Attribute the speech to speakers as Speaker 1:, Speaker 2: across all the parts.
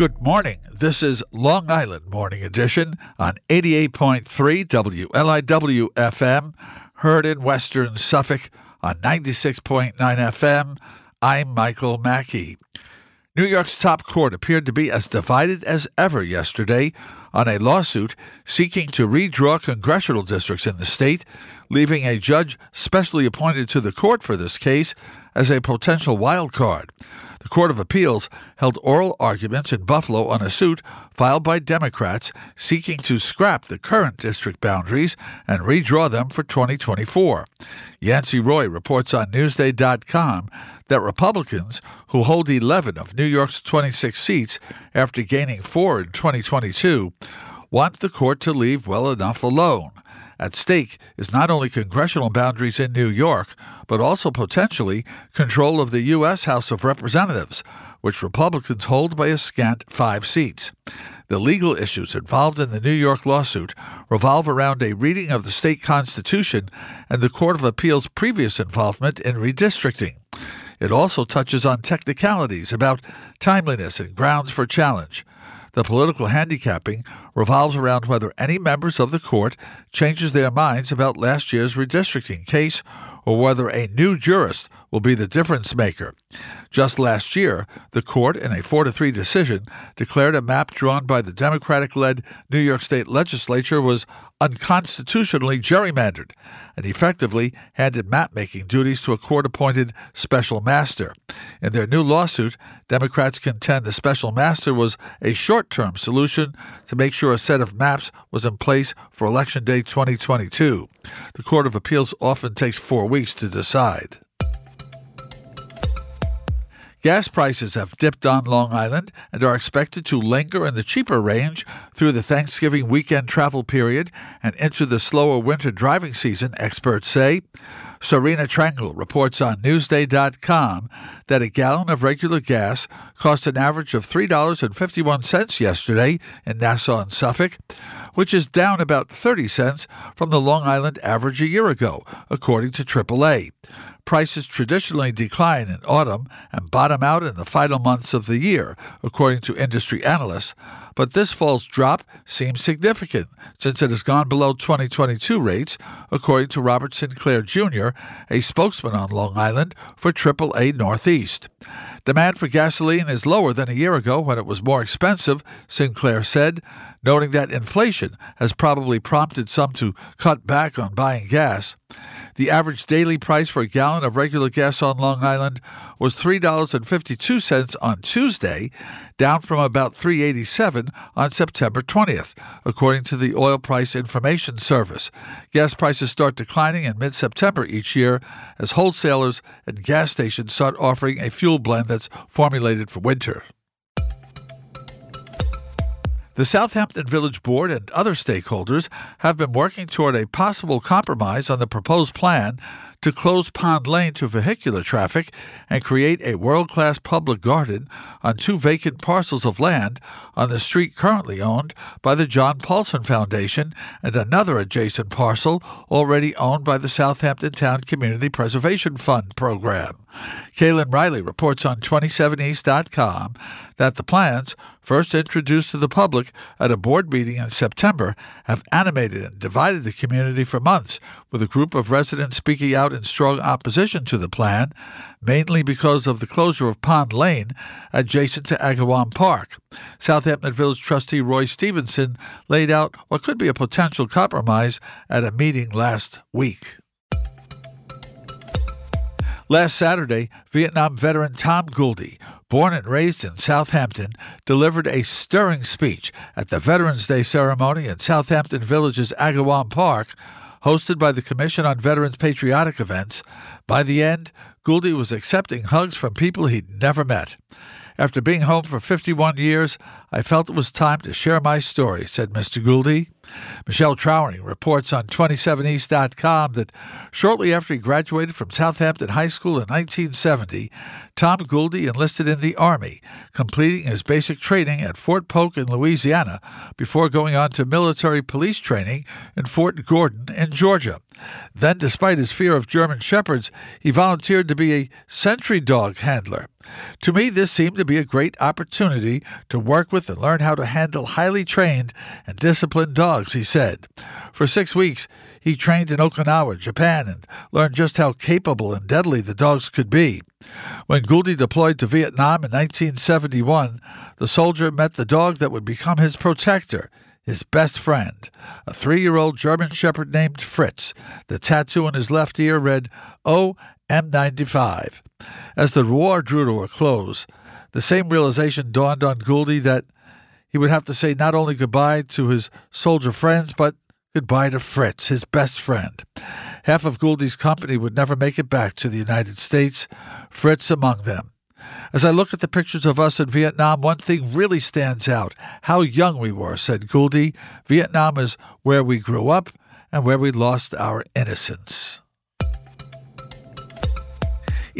Speaker 1: Good morning. This is Long Island Morning Edition on 88.3 WLIW FM, heard in Western Suffolk on 96.9 FM. I'm Michael Mackey. New York's top court appeared to be as divided as ever yesterday on a lawsuit seeking to redraw congressional districts in the state, leaving a judge specially appointed to the court for this case as a potential wild card. The Court of Appeals held oral arguments in Buffalo on a suit filed by Democrats seeking to scrap the current district boundaries and redraw them for 2024. Yancey Roy reports on Newsday.com that Republicans, who hold 11 of New York's 26 seats after gaining four in 2022, want the court to leave well enough alone. At stake is not only congressional boundaries in New York, but also potentially control of the U.S. House of Representatives, which Republicans hold by a scant five seats. The legal issues involved in the New York lawsuit revolve around a reading of the state constitution and the Court of Appeals' previous involvement in redistricting. It also touches on technicalities about timeliness and grounds for challenge. The political handicapping revolves around whether any members of the court changes their minds about last year's redistricting case or whether a new jurist will be the difference maker. Just last year, the court, in a 4 to 3 decision, declared a map drawn by the Democratic led New York State legislature was unconstitutionally gerrymandered and effectively handed map making duties to a court appointed special master. In their new lawsuit, Democrats contend the special master was a short term solution to make sure a set of maps was in place for Election Day 2022. The Court of Appeals often takes four weeks to decide. Gas prices have dipped on Long Island and are expected to linger in the cheaper range through the Thanksgiving weekend travel period and into the slower winter driving season, experts say. Serena Trangle reports on Newsday.com that a gallon of regular gas cost an average of $3.51 yesterday in Nassau and Suffolk, which is down about 30 cents from the Long Island average a year ago, according to AAA. Prices traditionally decline in autumn and bottom out in the final months of the year, according to industry analysts. But this fall's drop seems significant since it has gone below 2022 rates, according to Robert Sinclair Jr., a spokesman on Long Island for AAA Northeast. Demand for gasoline is lower than a year ago when it was more expensive, Sinclair said, noting that inflation has probably prompted some to cut back on buying gas. The average daily price for a gallon of regular gas on Long Island was $3.52 on Tuesday, down from about 3.87 on September 20th, according to the Oil Price Information Service. Gas prices start declining in mid-September each year as wholesalers and gas stations start offering a fuel blend that's formulated for winter. The Southampton Village Board and other stakeholders have been working toward a possible compromise on the proposed plan to close Pond Lane to vehicular traffic and create a world class public garden on two vacant parcels of land on the street currently owned by the John Paulson Foundation and another adjacent parcel already owned by the Southampton Town Community Preservation Fund program. Cailin Riley reports on 27east.com that the plans, first introduced to the public at a board meeting in September, have animated and divided the community for months, with a group of residents speaking out in strong opposition to the plan, mainly because of the closure of Pond Lane adjacent to Agawam Park. Southampton Village trustee Roy Stevenson laid out what could be a potential compromise at a meeting last week. Last Saturday, Vietnam veteran Tom Gouldy, born and raised in Southampton, delivered a stirring speech at the Veterans Day ceremony in Southampton Village's Agawam Park, hosted by the Commission on Veterans Patriotic Events. By the end, Gouldy was accepting hugs from people he'd never met. After being home for 51 years, I felt it was time to share my story, said Mr. Gouldy. Michelle Trauring reports on 27east.com that shortly after he graduated from Southampton High School in 1970, Tom Gouldy enlisted in the Army, completing his basic training at Fort Polk in Louisiana before going on to military police training in Fort Gordon in Georgia. Then, despite his fear of German shepherds, he volunteered to be a sentry dog handler. To me, this seemed to be a great opportunity to work with and learn how to handle highly trained and disciplined dogs, he said. For six weeks, he trained in Okinawa, Japan, and learned just how capable and deadly the dogs could be. When Gouldy deployed to Vietnam in 1971, the soldier met the dog that would become his protector, his best friend, a three year old German Shepherd named Fritz. The tattoo on his left ear read OM95. As the war drew to a close, the same realization dawned on Gouldy that he would have to say not only goodbye to his soldier friends, but goodbye to Fritz, his best friend. Half of Gouldy's company would never make it back to the United States, Fritz among them. As I look at the pictures of us in Vietnam, one thing really stands out. How young we were, said Gouldy. Vietnam is where we grew up and where we lost our innocence.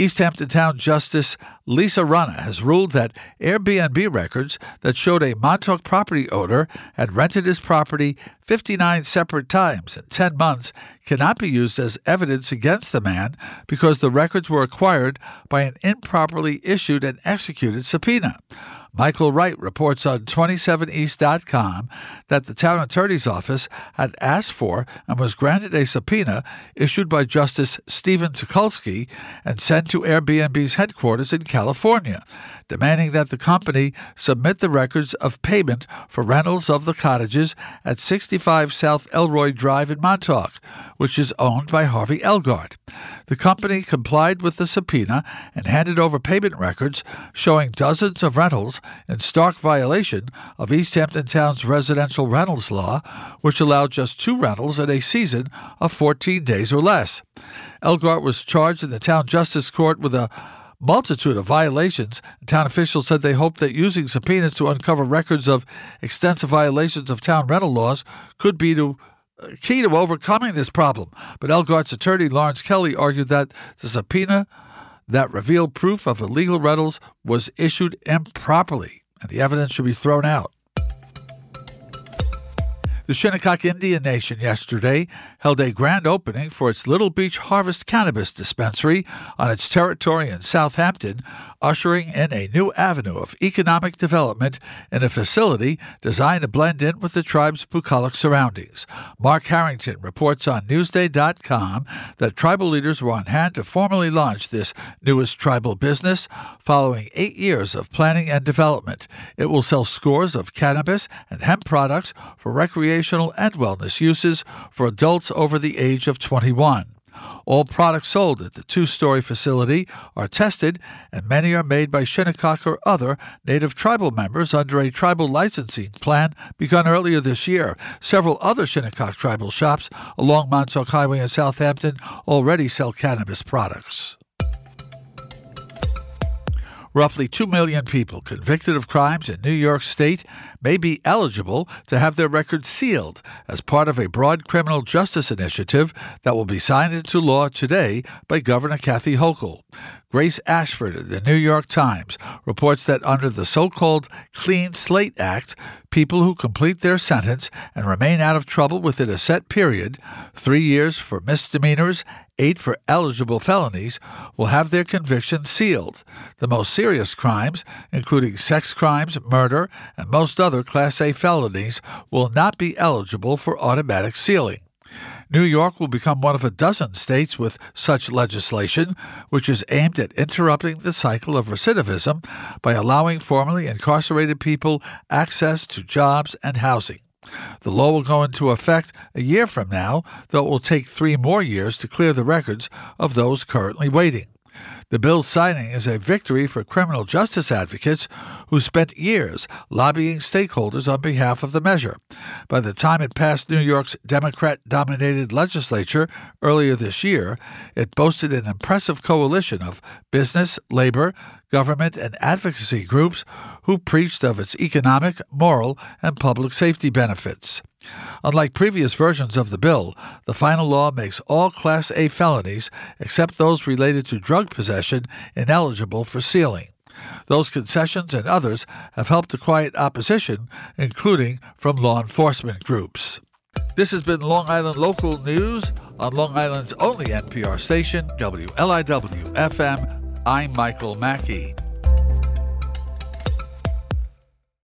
Speaker 1: East Hampton Town Justice Lisa Rana has ruled that Airbnb records that showed a Montauk property owner had rented his property 59 separate times in 10 months cannot be used as evidence against the man because the records were acquired by an improperly issued and executed subpoena. Michael Wright reports on 27east.com that the town attorney's office had asked for and was granted a subpoena issued by Justice Steven Tekulsky and sent to Airbnb's headquarters in California, demanding that the company submit the records of payment for rentals of the cottages at 65 South Elroy Drive in Montauk, which is owned by Harvey Elgart. The company complied with the subpoena and handed over payment records showing dozens of rentals in stark violation of East Hampton Town's residential rentals law, which allowed just two rentals in a season of 14 days or less. Elgart was charged in the town justice court with a multitude of violations. Town officials said they hoped that using subpoenas to uncover records of extensive violations of town rental laws could be uh, key to overcoming this problem. But Elgart's attorney Lawrence Kelly argued that the subpoena that revealed proof of illegal rentals was issued improperly, and the evidence should be thrown out. The Shinnecock Indian Nation yesterday held a grand opening for its Little Beach Harvest Cannabis Dispensary on its territory in Southampton, ushering in a new avenue of economic development in a facility designed to blend in with the tribe's bucolic surroundings. Mark Harrington reports on Newsday.com that tribal leaders were on hand to formally launch this newest tribal business following eight years of planning and development. It will sell scores of cannabis and hemp products for recreation recreational and wellness uses for adults over the age of 21. All products sold at the two story facility are tested, and many are made by Shinnecock or other native tribal members under a tribal licensing plan begun earlier this year. Several other Shinnecock tribal shops along Montauk Highway in Southampton already sell cannabis products. Roughly 2 million people convicted of crimes in New York State may be eligible to have their records sealed as part of a broad criminal justice initiative that will be signed into law today by Governor Kathy Hochul. Grace Ashford of the New York Times reports that under the so called Clean Slate Act, people who complete their sentence and remain out of trouble within a set period three years for misdemeanors, eight for eligible felonies will have their convictions sealed. The most serious crimes, including sex crimes, murder, and most other Class A felonies, will not be eligible for automatic sealing. New York will become one of a dozen states with such legislation, which is aimed at interrupting the cycle of recidivism by allowing formerly incarcerated people access to jobs and housing. The law will go into effect a year from now, though it will take three more years to clear the records of those currently waiting. The bill's signing is a victory for criminal justice advocates who spent years lobbying stakeholders on behalf of the measure. By the time it passed New York's Democrat dominated legislature earlier this year, it boasted an impressive coalition of business, labor, government, and advocacy groups who preached of its economic, moral, and public safety benefits. Unlike previous versions of the bill, the final law makes all Class A felonies, except those related to drug possession, ineligible for sealing. Those concessions and others have helped to quiet opposition, including from law enforcement groups. This has been Long Island Local News on Long Island's only NPR station, WLIW FM. I'm Michael Mackey.